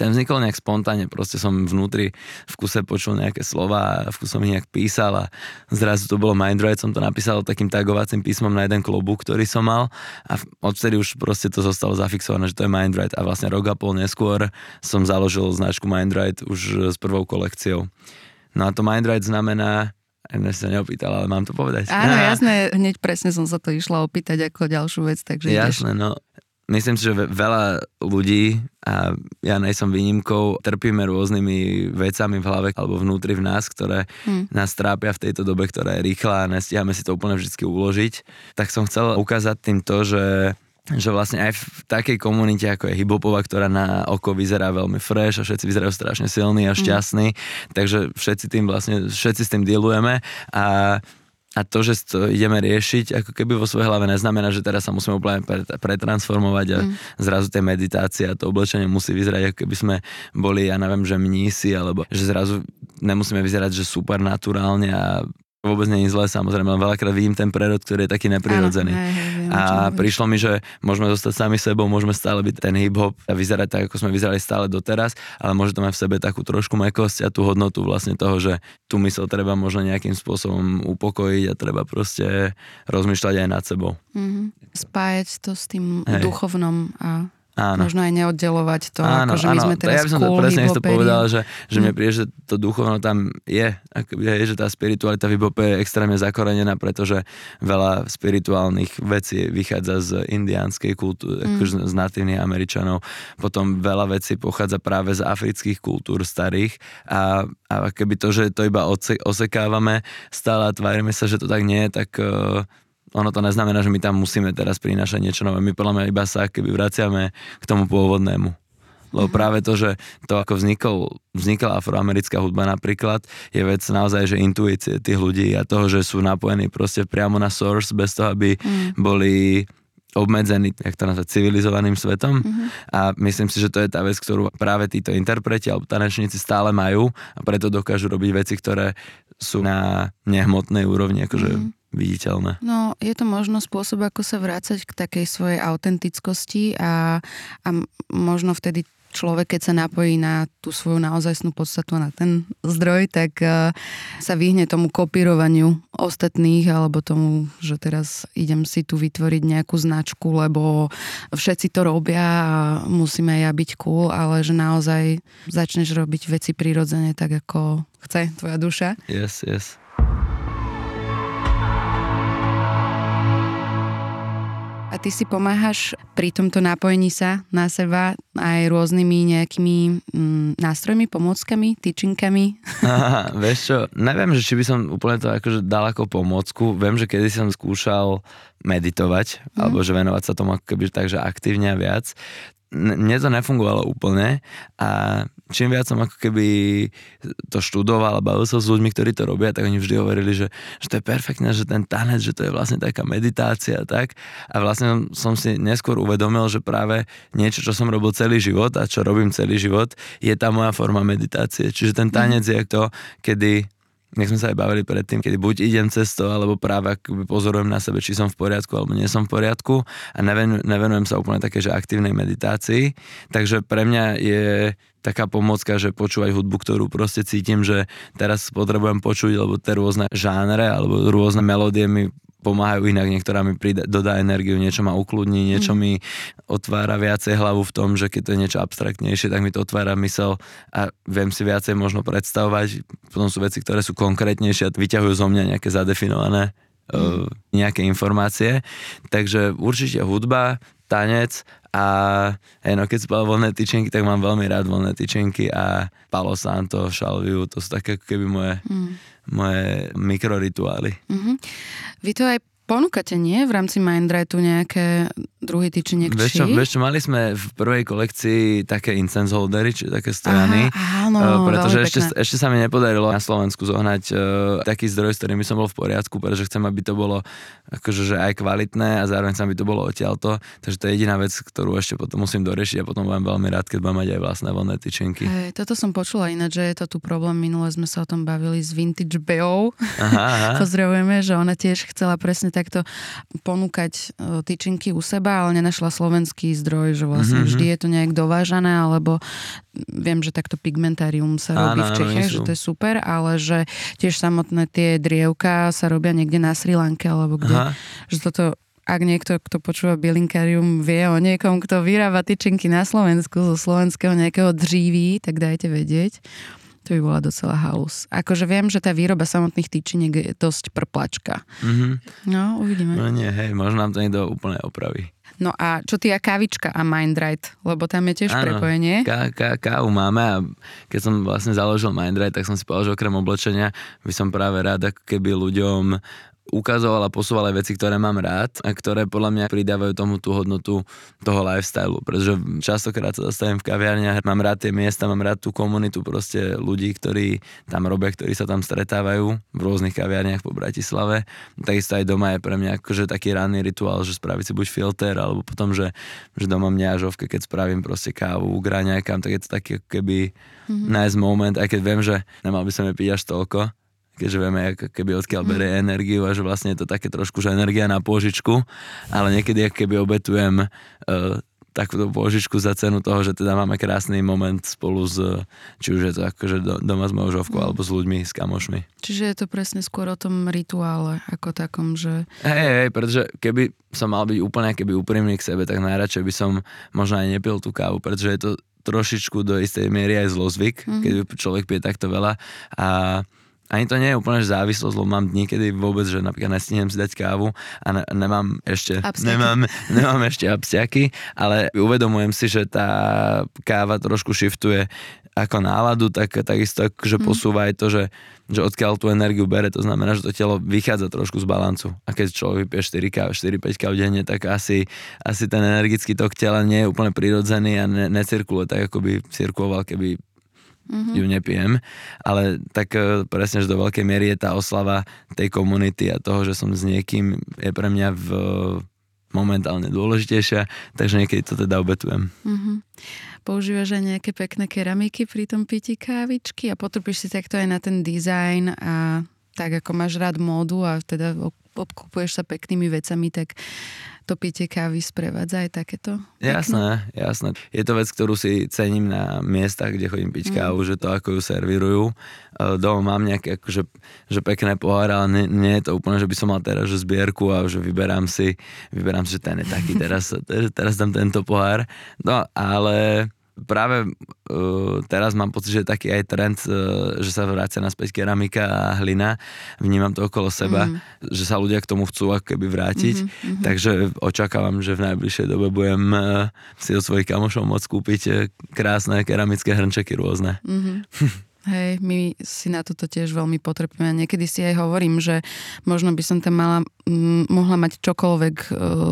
ten vznikol nejak spontánne, proste som vnútri v kuse počul nejaké slova v kuse som ich nejak písal a zrazu to bolo Mindroid, som to napísal takým tagovacím písmom na jeden klobúk, ktorý som mal a odvtedy už proste to zostalo zafixované, že to je Mindroid a vlastne rok a pol neskôr som založil značku Mindroid už s prvou kolekciou. No a to Mindroid znamená ja sa neopýtala, ale mám to povedať. Áno, jasné, hneď presne som sa to išla opýtať ako ďalšiu vec, takže Jasné, ideš. no myslím si, že veľa ľudí, a ja nejsom výnimkou, trpíme rôznymi vecami v hlave alebo vnútri v nás, ktoré hmm. nás trápia v tejto dobe, ktorá je rýchla a nestíhame si to úplne vždy uložiť. Tak som chcel ukázať tým to, že že vlastne aj v takej komunite, ako je hiphopová, ktorá na oko vyzerá veľmi fresh a všetci vyzerajú strašne silní a hmm. šťastní, mm. takže všetci tým vlastne, všetci s tým dealujeme a a to, že to ideme riešiť, ako keby vo svojej hlave neznamená, že teraz sa musíme úplne pretransformovať a mm. zrazu tie meditácie a to oblečenie musí vyzerať, ako keby sme boli, ja neviem, že mnísi, alebo že zrazu nemusíme vyzerať, že super naturálne a vôbec nie je zlé, samozrejme, veľakrát vidím ten prerod, ktorý je taký neprirodzený. Áno, a prišlo mi, že môžeme zostať sami sebou, môžeme stále byť ten hip-hop a vyzerať tak, ako sme vyzerali stále doteraz, ale môže to mať v sebe takú trošku mekosť a tú hodnotu vlastne toho, že tú mysel treba možno nejakým spôsobom upokojiť a treba proste rozmýšľať aj nad sebou. Mm-hmm. Spájať to s tým hej. duchovnom a Áno. Možno aj neoddelovať to, áno, ako, že my áno, sme teraz ja by som to presne to povedal, že, že mm. mne príde, že to duchovno tam je, je, že tá spiritualita v hip je extrémne zakorenená, pretože veľa spirituálnych vecí vychádza z indiánskej kultúry, mm. akože z natívnych Američanov, potom veľa vecí pochádza práve z afrických kultúr starých a, a keby to, že to iba osekávame stále a tvárime sa, že to tak nie je, tak uh, ono to neznamená, že my tam musíme teraz prinášať niečo nové. My podľa mňa iba sa keby vraciame k tomu pôvodnému. Lebo mhm. práve to, že to ako vznikol, vznikla afroamerická hudba napríklad, je vec naozaj, že intuície tých ľudí a toho, že sú napojení proste priamo na source, bez toho, aby mm. boli obmedzený, jak to nazvať, civilizovaným svetom mm-hmm. a myslím si, že to je tá vec, ktorú práve títo interpreti alebo tanečníci stále majú a preto dokážu robiť veci, ktoré sú na nehmotnej úrovni, akože mm-hmm viditeľné. No, je to možno spôsob, ako sa vrácať k takej svojej autentickosti a, a možno vtedy človek, keď sa napojí na tú svoju naozajstnú podstatu, na ten zdroj, tak uh, sa vyhne tomu kopírovaniu ostatných alebo tomu, že teraz idem si tu vytvoriť nejakú značku, lebo všetci to robia a musíme ja byť cool, ale že naozaj začneš robiť veci prirodzene tak, ako chce tvoja duša. Yes, yes. Ty si pomáhaš pri tomto napojení sa na seba aj rôznymi nejakými mm, nástrojmi, pomôckami, tyčinkami? Aha, vieš čo, neviem, že či by som úplne to akože dal ako pomôcku. Viem, že kedy som skúšal meditovať, mm. alebo že venovať sa tomu keby takže aktívne a viac mne to nefungovalo úplne a čím viac som ako keby to študoval a bavil sa s ľuďmi, ktorí to robia, tak oni vždy hovorili, že, že to je perfektné, že ten tanec, že to je vlastne taká meditácia a tak. A vlastne som si neskôr uvedomil, že práve niečo, čo som robil celý život a čo robím celý život, je tá moja forma meditácie. Čiže ten tanec je to, kedy nech sme sa aj bavili predtým, kedy buď idem cestou, alebo práve pozorujem na sebe, či som v poriadku, alebo nie som v poriadku a nevenujem, sa úplne také, že aktívnej meditácii. Takže pre mňa je taká pomocka, že počúvať hudbu, ktorú proste cítim, že teraz potrebujem počuť, lebo tie rôzne žánre alebo rôzne melódie mi pomáhajú inak, niektorá mi príde, dodá energiu, niečo ma ukludní, niečo mm. mi otvára viacej hlavu v tom, že keď to je niečo abstraktnejšie, tak mi to otvára mysel a viem si viacej možno predstavovať. Potom sú veci, ktoré sú konkrétnejšie a vyťahujú zo mňa nejaké zadefinované mm. uh, nejaké informácie. Takže určite hudba, tanec a hej, no keď spal voľné tyčinky, tak mám veľmi rád voľné tyčinky a Palo Santo, Šalviu, to sú také keby moje, mm. moje mikrorituály. Mm-hmm. Vy to aj ponúkate, nie? V rámci Mindrightu nejaké druhy tyčiniek vieš čo, vieš čo, mali sme v prvej kolekcii také incense holdery, čiže také stojany. Áno, uh, pretože ešte, ešte sa mi nepodarilo na Slovensku zohnať uh, taký zdroj, s ktorým by som bol v poriadku, pretože chcem, aby to bolo akože že aj kvalitné a zároveň sa by to bolo odtiaľto. Takže to je jediná vec, ktorú ešte potom musím doriešiť a potom budem veľmi rád, keď budem mať aj vlastné voľné tyčinky. Hey, toto som počula ináč, že je to tu problém. Minule sme sa o tom bavili s Vintage Beou. Pozdravujeme, že ona tiež chcela presne tak takto ponúkať e, tyčinky u seba, ale nenašla slovenský zdroj, že vlastne mm-hmm. vždy je to nejak dovážané, alebo viem, že takto pigmentárium sa robí áno, v Čechách, že to je super, ale že tiež samotné tie drievka sa robia niekde na Sri Lanke, alebo kde, Aha. že toto ak niekto, kto počúva Bilinkarium, vie o niekom, kto vyrába tyčinky na Slovensku zo slovenského nejakého dříví, tak dajte vedieť. To by bola docela halus. Akože viem, že tá výroba samotných tyčiniek je dosť prplačka. Mm-hmm. No, uvidíme. No nie, hej, možno nám to niekto úplne opraví. No a čo ty a kávička a Mindright? Lebo tam je tiež ano, prepojenie. Ká, ká, kávu máme a keď som vlastne založil Mindright, tak som si povedal, že okrem oblečenia by som práve rád ako keby ľuďom ukazoval a posúval aj veci, ktoré mám rád a ktoré podľa mňa pridávajú tomu tú hodnotu toho lifestylu, pretože častokrát sa zastavím v kaviarniach, mám rád tie miesta, mám rád tú komunitu proste ľudí, ktorí tam robia, ktorí sa tam stretávajú v rôznych kaviarniach po Bratislave. Takisto aj doma je pre mňa akože taký ranný rituál, že spraviť si buď filter, alebo potom, že, že doma mňa žovke, keď spravím proste kávu, graňajkam, tak je to taký keby mm-hmm. nice moment, aj keď viem, že nemal by som je piť až toľko, keďže vieme, keby odkiaľ berie mm. energiu a že vlastne je to také trošku, že energia na pôžičku, ale niekedy keby obetujem uh, takúto božičku za cenu toho, že teda máme krásny moment spolu s, či už je to akože doma s mojou žovkou, mm. alebo s ľuďmi, s kamošmi. Čiže je to presne skôr o tom rituále, ako takom, že... Hej, hej, pretože keby som mal byť úplne keby úprimný k sebe, tak najradšej by som možno aj nepil tú kávu, pretože je to trošičku do istej miery aj zlozvyk, mm-hmm. keď človek pije takto veľa a ani to nie je úplne závislosť, lebo mám dní, kedy vôbec, že napríklad nestihnem si dať kávu a ne, nemám ešte, nemám, nemám ešte abstiaky, ale uvedomujem si, že tá káva trošku shiftuje ako náladu, tak takisto že hmm. posúva aj to, že, že odkiaľ tú energiu bere, to znamená, že to telo vychádza trošku z balancu. A keď človek vypije 4 káv, 4-5 káv denne, tak asi, asi ten energický tok tela nie je úplne prirodzený a ne, necirkuluje tak, ako by cirkuloval, keby mm-hmm. ju nepijem, ale tak e, presne, že do veľkej miery je tá oslava tej komunity a toho, že som s niekým, je pre mňa v, momentálne dôležitejšia, takže niekedy to teda obetujem. Mm-hmm. Používaš aj nejaké pekné keramiky pri tom pití kávičky a potrpíš si takto aj na ten dizajn a tak ako máš rád módu a teda obkupuješ sa peknými vecami, tak to pitie kávy sprevádza aj takéto? Jasné, jasné. Je to vec, ktorú si cením na miestach, kde chodím piť mm. kávu, že to ako ju servírujú. E, doma mám nejaké akože, že pekné pohár, ale nie, nie, je to úplne, že by som mal teraz že zbierku a že vyberám si, vyberám si, že ten je taký, teraz, teraz dám tento pohár. No, ale práve uh, teraz mám pocit, že je taký aj trend, uh, že sa vrácia naspäť keramika a hlina. Vnímam to okolo seba, mm. že sa ľudia k tomu chcú ako keby vrátiť. Mm-hmm. Takže očakávam, že v najbližšej dobe budem uh, si od svojich kamošov môcť kúpiť krásne keramické hrnčeky rôzne. Mm-hmm. Hej, my si na toto tiež veľmi potrebujeme. Niekedy si aj hovorím, že možno by som tam mala, m, mohla mať čokoľvek e,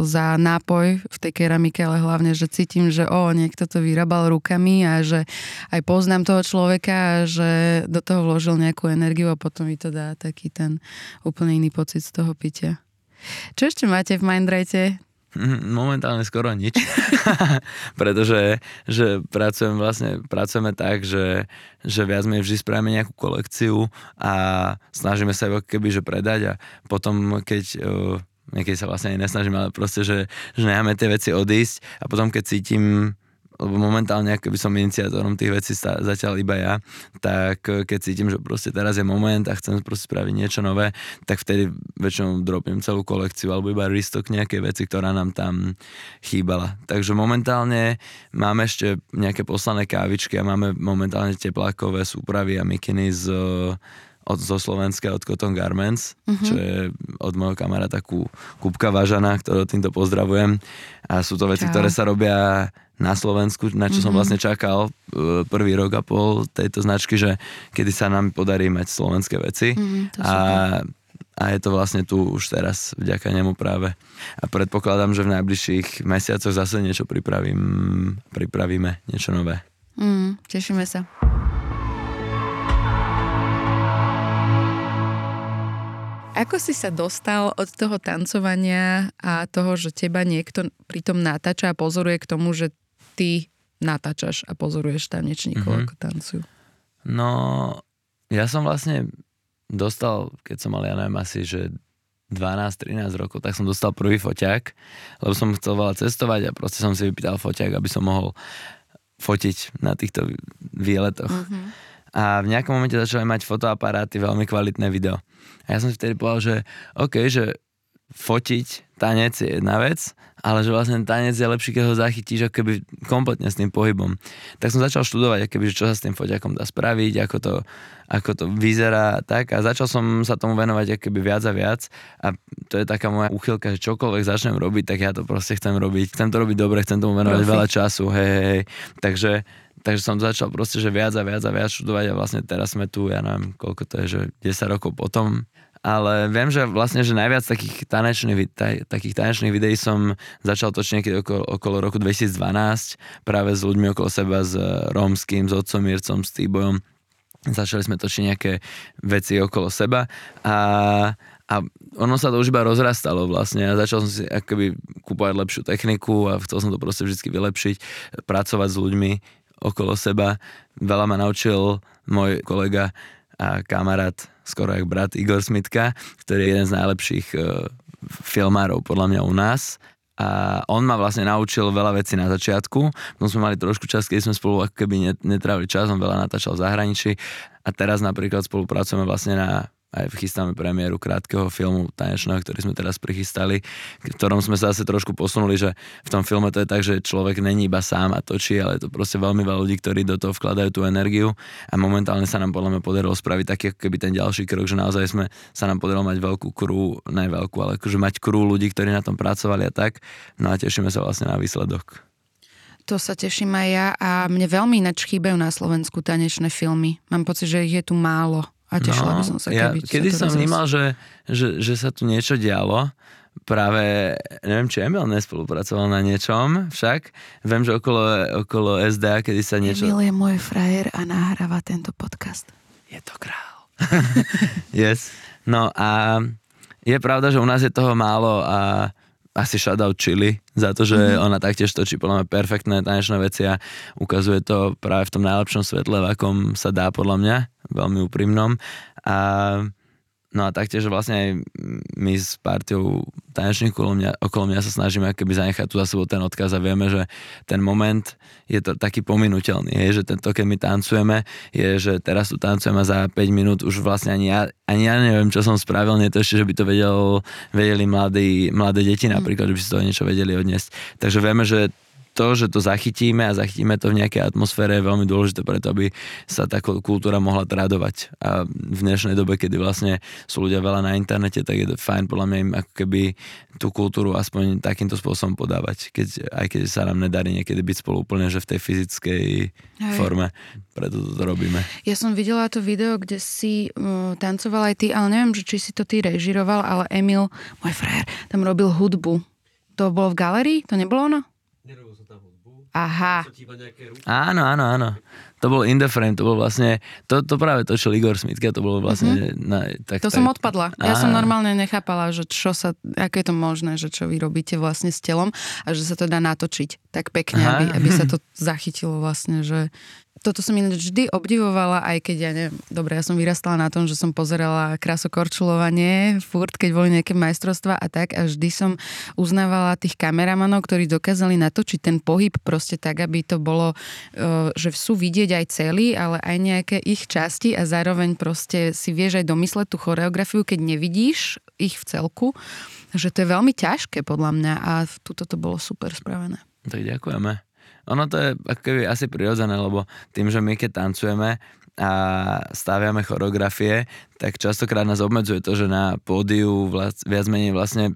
za nápoj v tej keramike, ale hlavne, že cítim, že o, niekto to vyrábal rukami a že aj poznám toho človeka a že do toho vložil nejakú energiu a potom mi to dá taký ten úplne iný pocit z toho pitia. Čo ešte máte v Mindrate? Mhm, momentálne skoro nič, pretože že pracujem vlastne, pracujeme tak, že, že viac menej vždy spravíme nejakú kolekciu a snažíme sa ju keby že predať a potom keď uh, niekedy sa vlastne nesnažím, ale proste, že, že necháme tie veci odísť a potom keď cítim lebo momentálne, ako by som iniciátorom tých vecí zatiaľ iba ja, tak eh, keď cítim, že proste teraz je moment a chcem proste spraviť niečo nové, tak vtedy väčšinou dropím celú kolekciu alebo iba restock nejaké veci, ktorá nám tam chýbala. Takže momentálne máme ešte nejaké poslané kávičky a máme momentálne teplákové súpravy a mikiny z od, zo Slovenska, od Cotton Garments, uh-huh. čo je od môjho kamaráta Kupka Važana, ktorého týmto pozdravujem. A sú to veci, Čau. ktoré sa robia na Slovensku, na čo mm-hmm. som mhm. vlastne čakal e, prvý rok a pol tejto značky, že kedy sa nám podarí mať slovenské veci. Mm, a, a je to vlastne tu už teraz vďaka nemu práve. A predpokladám, že v najbližších mesiacoch zase niečo pripravím, pripravíme, niečo nové. Mm, tešíme sa. Ako si sa dostal od toho tancovania a toho, že teba niekto pritom natáča a pozoruje k tomu, že ty natáčaš a pozoruješ tanečníkov, mm-hmm. ako tancujú? No, ja som vlastne dostal, keď som mal, ja neviem, asi, že 12-13 rokov, tak som dostal prvý foťák, lebo som chcel veľa cestovať a proste som si vypýtal foťák, aby som mohol fotiť na týchto výletoch. Mm-hmm. A v nejakom momente začali mať fotoaparáty, veľmi kvalitné video. A ja som si vtedy povedal, že OK, že fotiť tanec je jedna vec, ale že vlastne tanec je lepší, keď ho zachytíš ako keby kompletne s tým pohybom. Tak som začal študovať, keby, čo sa s tým foťakom dá spraviť, ako to, ako to vyzerá tak a začal som sa tomu venovať keby viac a viac a to je taká moja úchylka, že čokoľvek začnem robiť, tak ja to proste chcem robiť, chcem to robiť dobre, chcem tomu venovať Profi. veľa času, hej, hej, takže takže som začal proste, že viac a viac a viac študovať a vlastne teraz sme tu, ja neviem, koľko to je, že 10 rokov potom. Ale viem, že vlastne, že najviac takých tanečných, takých tanečných videí som začal točiť niekedy okolo, okolo roku 2012 práve s ľuďmi okolo seba, s Rómským, s otcom Mircom, s Týbojom. Začali sme točiť nejaké veci okolo seba a, a ono sa to už iba rozrastalo vlastne. A začal som si akoby kúpovať lepšiu techniku a chcel som to proste vždy vylepšiť, pracovať s ľuďmi okolo seba. Veľa ma naučil môj kolega a kamarát skoro jak brat Igor Smitka, ktorý je jeden z najlepších uh, filmárov podľa mňa u nás. A on ma vlastne naučil veľa vecí na začiatku, potom sme mali trošku čas, keď sme spolu ako keby netrávili čas, on veľa natáčal v zahraničí. A teraz napríklad spolupracujeme vlastne na aj chystáme premiéru krátkeho filmu tanečného, ktorý sme teraz prichystali, v ktorom sme sa zase trošku posunuli, že v tom filme to je tak, že človek není iba sám a točí, ale je to proste veľmi veľa ľudí, ktorí do toho vkladajú tú energiu a momentálne sa nám podľa mňa podarilo spraviť taký ako keby ten ďalší krok, že naozaj sme sa nám podarilo mať veľkú krú, ne veľkú, ale akože mať krú ľudí, ktorí na tom pracovali a tak. No a tešíme sa vlastne na výsledok. To sa teším aj ja a mne veľmi ináč chýbajú na Slovensku tanečné filmy. Mám pocit, že ich je tu málo a tešila no, by som sa, keby ja, Kedy som vnímal, že, že, že sa tu niečo dialo, práve, neviem, či Emil nespolupracoval na niečom, však viem, že okolo, okolo SDA, kedy sa niečo... Emil je môj frajer a nahráva tento podcast. Je to král. yes. No a je pravda, že u nás je toho málo a asi shoutout Chili za to, že mm-hmm. ona taktiež točí podľa mňa perfektné tanečné veci a ukazuje to práve v tom najlepšom svetle, v akom sa dá podľa mňa, veľmi úprimnom. A No a taktiež vlastne aj my s partiou tanečných okolo mňa, okolo mňa sa snažíme keby zanechať tu za sebou ten odkaz a vieme, že ten moment je to taký pominuteľný, je, že tento, keď my tancujeme, je, že teraz tu tancujeme za 5 minút už vlastne ani ja, ani ja neviem, čo som spravil, nie to ešte, že by to vedel, vedeli mladí, mladé deti napríklad, že by si to niečo vedeli odniesť. Takže vieme, že to, že to zachytíme a zachytíme to v nejakej atmosfére je veľmi dôležité preto, aby sa tá kultúra mohla tradovať. A v dnešnej dobe, kedy vlastne sú ľudia veľa na internete, tak je to fajn podľa mňa im ako keby tú kultúru aspoň takýmto spôsobom podávať, keď, aj keď sa nám nedarí niekedy byť spolu úplne, že v tej fyzickej Hej. forme. Preto to robíme. Ja som videla to video, kde si uh, tancoval aj ty, ale neviem, že či si to ty režiroval, ale Emil, môj frajer, tam robil hudbu. To bolo v galerii? To nebolo ono? Aha. Áno, áno, áno. To bol In the Frame, to bol vlastne, to, to práve točil Igor Smitka, to bolo vlastne... Mm-hmm. Na, tak, to tak, som odpadla. Ja som normálne nechápala, že čo sa, ako je to možné, že čo vy robíte vlastne s telom a že sa to dá natočiť tak pekne, aby, aby sa to zachytilo vlastne, že toto som ináč vždy obdivovala, aj keď ja neviem, dobre, ja som vyrastala na tom, že som pozerala krásokorčulovanie furt, keď boli nejaké majstrovstvá a tak a vždy som uznávala tých kameramanov, ktorí dokázali natočiť ten pohyb proste tak, aby to bolo, e, že sú vidieť aj celý, ale aj nejaké ich časti a zároveň proste si vieš aj domysleť tú choreografiu, keď nevidíš ich v celku, že to je veľmi ťažké podľa mňa a tuto to bolo super spravené. Tak ďakujeme. Ono to je ako keby asi prirodzené, lebo tým, že my keď tancujeme a staviame choreografie, tak častokrát nás obmedzuje to, že na pódiu vlac, viac menej vlastne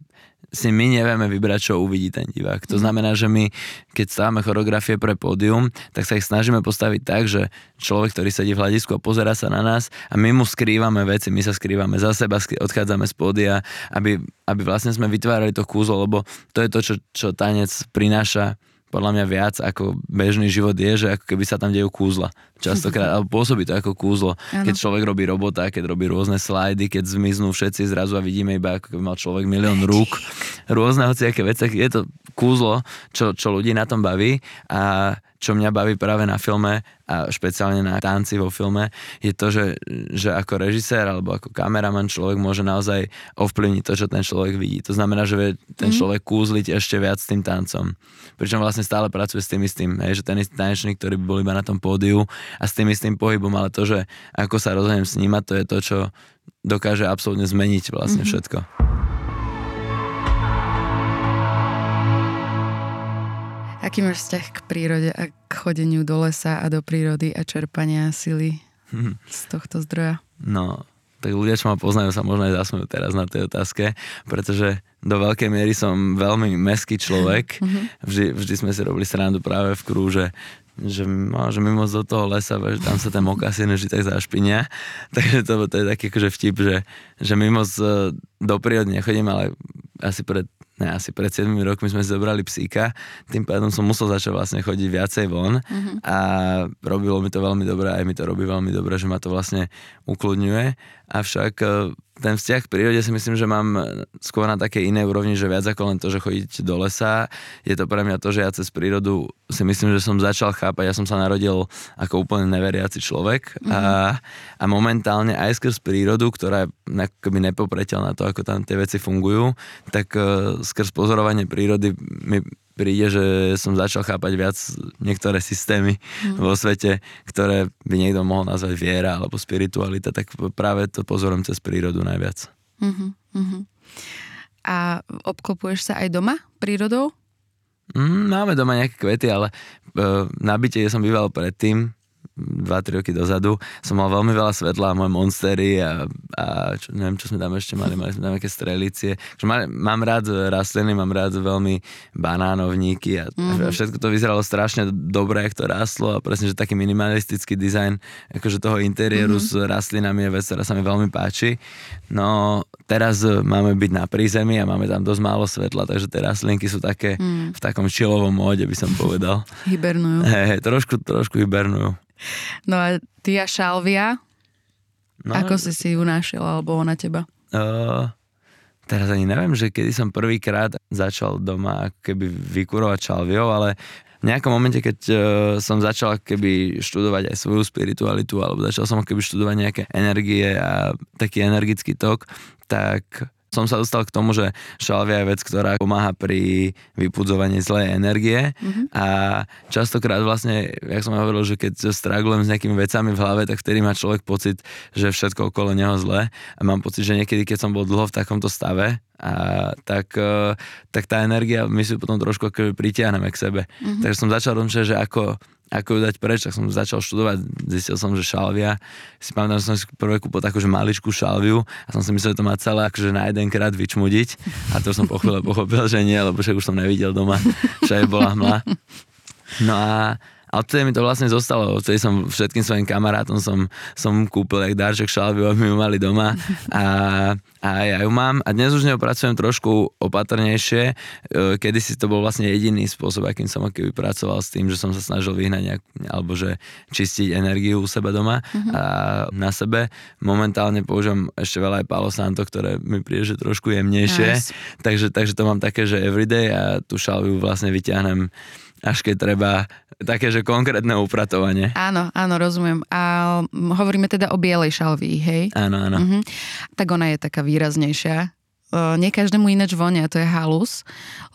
si my nevieme vybrať, čo uvidí ten divák. To mhm. znamená, že my, keď stávame choreografie pre pódium, tak sa ich snažíme postaviť tak, že človek, ktorý sedí v hľadisku a pozera sa na nás a my mu skrývame veci, my sa skrývame za seba, odchádzame z pódia, aby, aby vlastne sme vytvárali to kúzlo, lebo to je to, čo, čo tanec prináša podľa mňa viac ako bežný život je, že ako keby sa tam dejú kúzla. Častokrát, alebo pôsobí to ako kúzlo. Ano. Keď človek robí robota, keď robí rôzne slajdy, keď zmiznú všetci zrazu a vidíme iba ako keby mal človek milión rúk, rôzne hociaké veci, je to kúzlo, čo, čo ľudí na tom baví a čo mňa baví práve na filme a špeciálne na tanci vo filme, je to, že, že ako režisér alebo ako kameraman človek môže naozaj ovplyvniť to, čo ten človek vidí. To znamená, že vie ten mm. človek kúzliť ešte viac s tým tancom. Pričom vlastne stále pracuje s tým istým, hej, že ten istý tanečník, ktorý by bol iba na tom pódiu a s tým istým pohybom, ale to, že ako sa rozhodnem snímať, to je to, čo dokáže absolútne zmeniť vlastne mm-hmm. všetko. Aký máš vzťah k prírode a k chodeniu do lesa a do prírody a čerpania sily hm. z tohto zdroja? No, tak ľudia, čo ma poznajú, sa možno aj zasmejú teraz na tej otázke, pretože do veľkej miery som veľmi meský človek. Mhm. Vždy, vždy sme si robili srandu práve v krúže, že, no, že mimo do toho lesa, že tam sa ten mokasin vždy tak zašpinia. Takže to, to je taký akože vtip, že, že mimo z, do prírody nechodím, ale asi pred ne, asi pred 7 rokmi sme zobrali psíka, tým pádom som musel začať vlastne chodiť viacej von uh-huh. a robilo mi to veľmi dobre, aj mi to robí veľmi dobre, že ma to vlastne ukludňuje, avšak e, ten vzťah k prírode si myslím, že mám skôr na také iné úrovni, že viac ako len to, že chodiť do lesa. Je to pre mňa to, že ja cez prírodu si myslím, že som začal chápať, ja som sa narodil ako úplne neveriaci človek mm-hmm. a, a momentálne aj skrz prírodu, ktorá je akoby nepopreteľná to, ako tam tie veci fungujú, tak uh, skrz pozorovanie prírody mi príde, že som začal chápať viac niektoré systémy mm. vo svete, ktoré by niekto mohol nazvať viera alebo spiritualita, tak práve to pozorom cez prírodu najviac. Mm-hmm. A obklopuješ sa aj doma prírodou? Mm, máme doma nejaké kvety, ale uh, na byte, som býval predtým, 2-3 roky dozadu som mal veľmi veľa svetla a moje monstery a, a čo, neviem, čo sme tam ešte mali, mali sme tam nejaké strelicie. Mám, mám rád rastliny, mám rád veľmi banánovníky a, mm-hmm. a všetko to vyzeralo strašne dobre, jak to rástlo a presne, že taký minimalistický dizajn akože toho interiéru mm-hmm. s rastlinami je vec, ktorá sa mi veľmi páči. No teraz máme byť na prízemí a máme tam dosť málo svetla, takže tie rastlinky sú také mm. v takom čilovom móde, by som povedal. Hibernujú. Hey, trošku, trošku hibernujú. No a ty a Šalvia, no, ako si si ju našiel, alebo ona teba? Uh, teraz ani neviem, že kedy som prvýkrát začal doma keby vykurovať šalviou, ale v nejakom momente, keď uh, som začal keby študovať aj svoju spiritualitu, alebo začal som keby študovať nejaké energie a taký energický tok, tak som sa dostal k tomu, že šalvia je vec, ktorá pomáha pri vypudzovaní zlej energie mm-hmm. a častokrát vlastne, jak som hovoril, že keď stragulujem s nejakými vecami v hlave, tak vtedy má človek pocit, že všetko okolo neho zle a mám pocit, že niekedy, keď som bol dlho v takomto stave, a tak, e, tak tá energia my si potom trošku pritiahneme k sebe. Mm-hmm. Takže som začal rozmýšľať, že ako ako ju dať preč, tak som začal študovať, zistil som, že šalvia, si pamätám, že som si prvé kúpil takú, že maličkú šalviu a som si myslel, že to má celé akože na jeden krát vyčmudiť a to som po chvíle pochopil, že nie, lebo však už som nevidel doma, aj bola hmla. No a a odtedy mi to vlastne zostalo, odtedy som všetkým svojim kamarátom som, som kúpil jak darček šalviu, aby ju mali doma a, a ja ju mám a dnes už ňou pracujem trošku opatrnejšie, e, kedy si to bol vlastne jediný spôsob, akým som keby pracoval s tým, že som sa snažil vyhnať nejak, alebo že čistiť energiu u seba doma mm-hmm. a na sebe. Momentálne používam ešte veľa aj Palo Santo, ktoré mi príde, že trošku jemnejšie, nice. takže, takže to mám také, že everyday a tú šalviu vlastne vyťahnem až keď treba také, že konkrétne upratovanie. Áno, áno, rozumiem. A hovoríme teda o bielej šalvii, hej? Áno, áno. Uh-huh. Tak ona je taká výraznejšia. Nie každému ináč vonia, to je halus,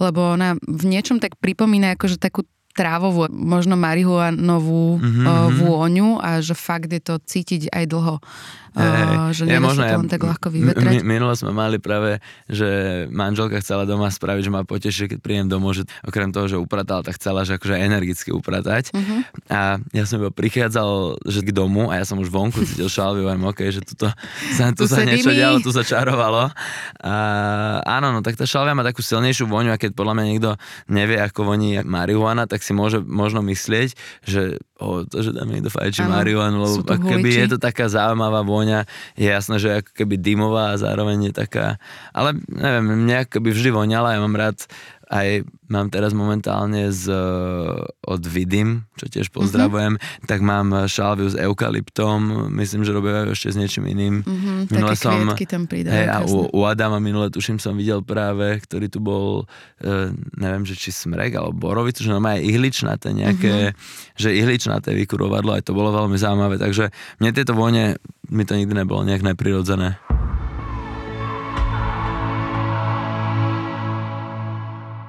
lebo ona v niečom tak pripomína akože takú trávovú, možno marihuanovú mm-hmm. vôňu a že fakt je to cítiť aj dlho. Uh, že je možno, len tak ľahko vyvetrať. M- minulo sme mali práve, že manželka chcela doma spraviť, že ma poteší, keď príjem domov, že okrem toho, že upratala, tak chcela, že akože energicky upratať. Uh-huh. A ja som iba prichádzal že k domu a ja som už vonku cítil šalvy, hovorím, OK, že tuto sa, tu, tu sa niečo dialo, tu sa čarovalo. A, áno, no tak tá šalvia má takú silnejšiu voňu a keď podľa mňa niekto nevie, ako voní marihuana, tak si môže možno myslieť, že o, to, že tam niekto fajčí marihuanu, lebo keby je to taká zaujímavá vôňa, je jasné, že ako keby dymová a zároveň je taká, ale neviem, mňa keby vždy voňala, ja mám rád aj mám teraz momentálne z, od Vidim, čo tiež pozdravujem, mm-hmm. tak mám šalviu s eukalyptom, myslím, že robia ešte s niečím iným. Mm-hmm, minule také som, tam pridajú. Hej, a u, u Adama minule tuším som videl práve, ktorý tu bol, e, neviem, že či smrek alebo borovicu, že má aj ihličnaté nejaké, mm-hmm. že ihličnaté vykurovadlo, aj to bolo veľmi zaujímavé, takže mne tieto vône, mi to nikdy nebolo nejak neprirodzené.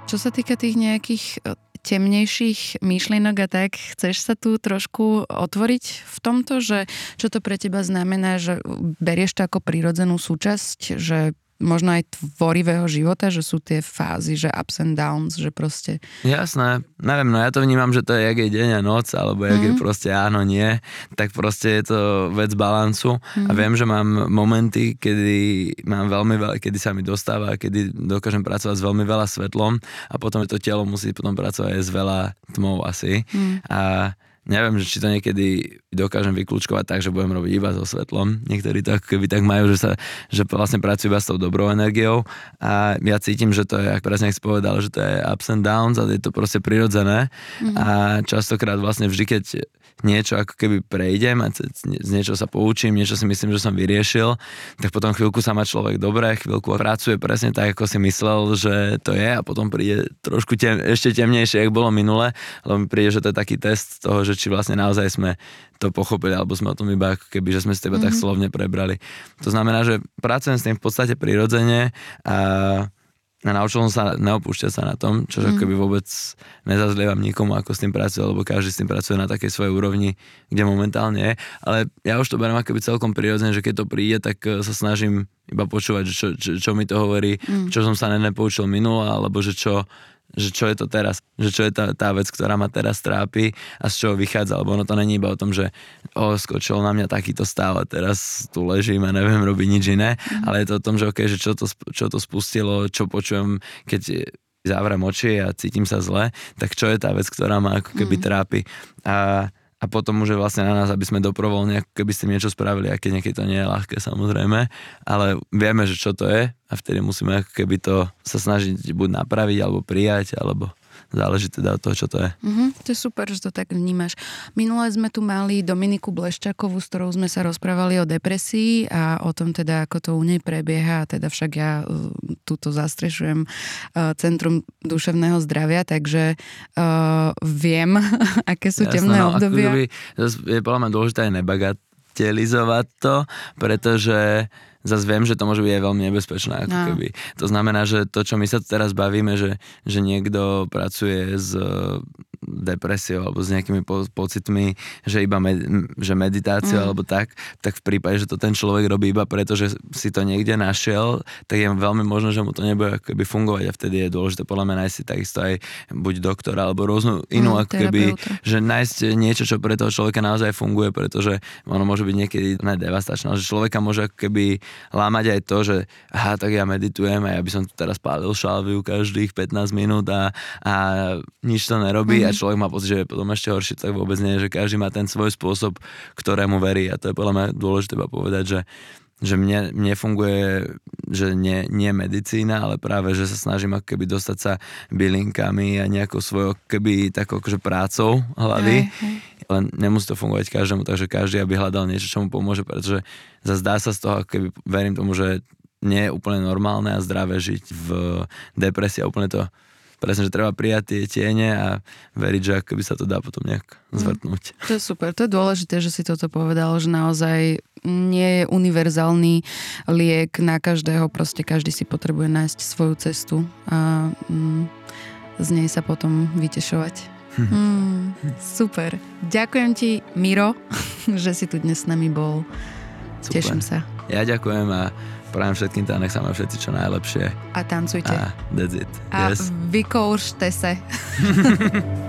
Čo sa týka tých nejakých e, temnejších myšlienok a tak, chceš sa tu trošku otvoriť v tomto, že čo to pre teba znamená, že berieš to ako prírodzenú súčasť, že možno aj tvorivého života, že sú tie fázy, že ups and downs, že proste... Jasné, neviem, no ja to vnímam, že to je, jak je deň a noc, alebo jak mm. je mhm. proste áno, nie, tak proste je to vec balancu mm. a mhm. viem, že mám momenty, kedy mám veľmi veľa, kedy sa mi dostáva, kedy dokážem pracovať s veľmi veľa svetlom a potom to telo musí potom pracovať aj s veľa tmou asi mm. a neviem, že či to niekedy dokážem vyklúčkovať tak, že budem robiť iba so svetlom. Niektorí to keby tak majú, že, sa, že vlastne pracujú iba s tou dobrou energiou a ja cítim, že to je, ako presne si povedal, že to je ups and downs a je to proste prirodzené mm-hmm. a častokrát vlastne vždy, keď niečo ako keby prejdem a z niečo sa poučím, niečo si myslím, že som vyriešil, tak potom chvíľku sa má človek dobre, chvíľku pracuje presne tak, ako si myslel, že to je a potom príde trošku tem, ešte temnejšie, ako bolo minule, lebo mi príde, že to je taký test toho, že či vlastne naozaj sme to pochopili, alebo sme o tom iba ako keby, že sme s teba mm-hmm. tak mhm. slovne prebrali. To znamená, že pracujem s tým v podstate prirodzene a a naučil som sa neopúšťať sa na tom, čo mm. keby vôbec nezazlievam nikomu, ako s tým pracuje, lebo každý s tým pracuje na takej svojej úrovni, kde momentálne je. Ale ja už to beriem akoby celkom prirodzene, že keď to príde, tak eh, sa snažím iba počúvať, že čo, čo, čo mi to hovorí, mm. čo som sa nepoučil minule, alebo že čo, že čo je to teraz, že čo je tá, tá vec, ktorá ma teraz trápi a z čoho vychádza, lebo ono to není iba o tom, že o, skočil na mňa takýto stav a teraz tu ležím a neviem robiť nič iné, mm. ale je to o tom, že okay, že čo to, čo to spustilo, čo počujem, keď zavrem oči a cítim sa zle, tak čo je tá vec, ktorá ma ako keby mm. trápi. A a potom už je vlastne na nás, aby sme dobrovoľne ako keby ste niečo spravili, aké niekedy to nie je ľahké samozrejme, ale vieme, že čo to je a vtedy musíme ako keby to sa snažiť buď napraviť alebo prijať, alebo záleží teda od toho, čo to je. Mm-hmm, to je super, že to tak vnímaš. Minule sme tu mali Dominiku Bleščakovú, s ktorou sme sa rozprávali o depresii a o tom teda, ako to u nej prebieha. A teda však ja uh, túto zastrešujem uh, Centrum duševného zdravia, takže uh, viem, aké sú Jasné, temné no, obdobia. Keby, je podľa mňa dôležité aj nebagatelizovať to, pretože zase viem, že to môže byť aj veľmi nebezpečné. Ako no. keby. To znamená, že to, čo my sa teraz bavíme, že, že niekto pracuje s depresiou alebo s nejakými po, pocitmi, že iba med, že meditácia mm. alebo tak, tak v prípade, že to ten človek robí iba preto, že si to niekde našiel, tak je veľmi možné, že mu to nebude ako keby fungovať a vtedy je dôležité podľa mňa nájsť si takisto aj buď doktora alebo rôznu inú mm, ako keby, že nájsť niečo, čo pre toho človeka naozaj funguje, pretože ono môže byť niekedy devastačné, že človeka môže ako keby lámať aj to, že aha, tak ja meditujem a ja by som tu teraz pálil šalviu každých 15 minút a, a nič to nerobí. Mm a človek má pocit, že je potom ešte horšie, tak vôbec nie, že každý má ten svoj spôsob, ktorému verí. A to je podľa mňa dôležité povedať, že že mne, mne funguje, že nie, nie medicína, ale práve, že sa snažím ako keby dostať sa bylinkami a nejakou svojou keby takou akože prácou hlavy. Aj, aj. Len nemusí to fungovať každému, takže každý aby hľadal niečo, čo mu pomôže, pretože zdá sa z toho, keby verím tomu, že nie je úplne normálne a zdravé žiť v depresii a úplne to presne, že treba prijať tie tiene a veriť, že by sa to dá potom nejak mhm. zvrtnúť. To je super, to je dôležité, že si toto povedal, že naozaj nie je univerzálny liek na každého, proste každý si potrebuje nájsť svoju cestu a mm, z nej sa potom vytešovať. Mm, super. Ďakujem ti, Miro, že si tu dnes s nami bol. Super. Teším sa. Ja ďakujem a prajem všetkým tam, nech sa majú všetci čo najlepšie. A tancujte. A that's it. A yes. vykoušte se.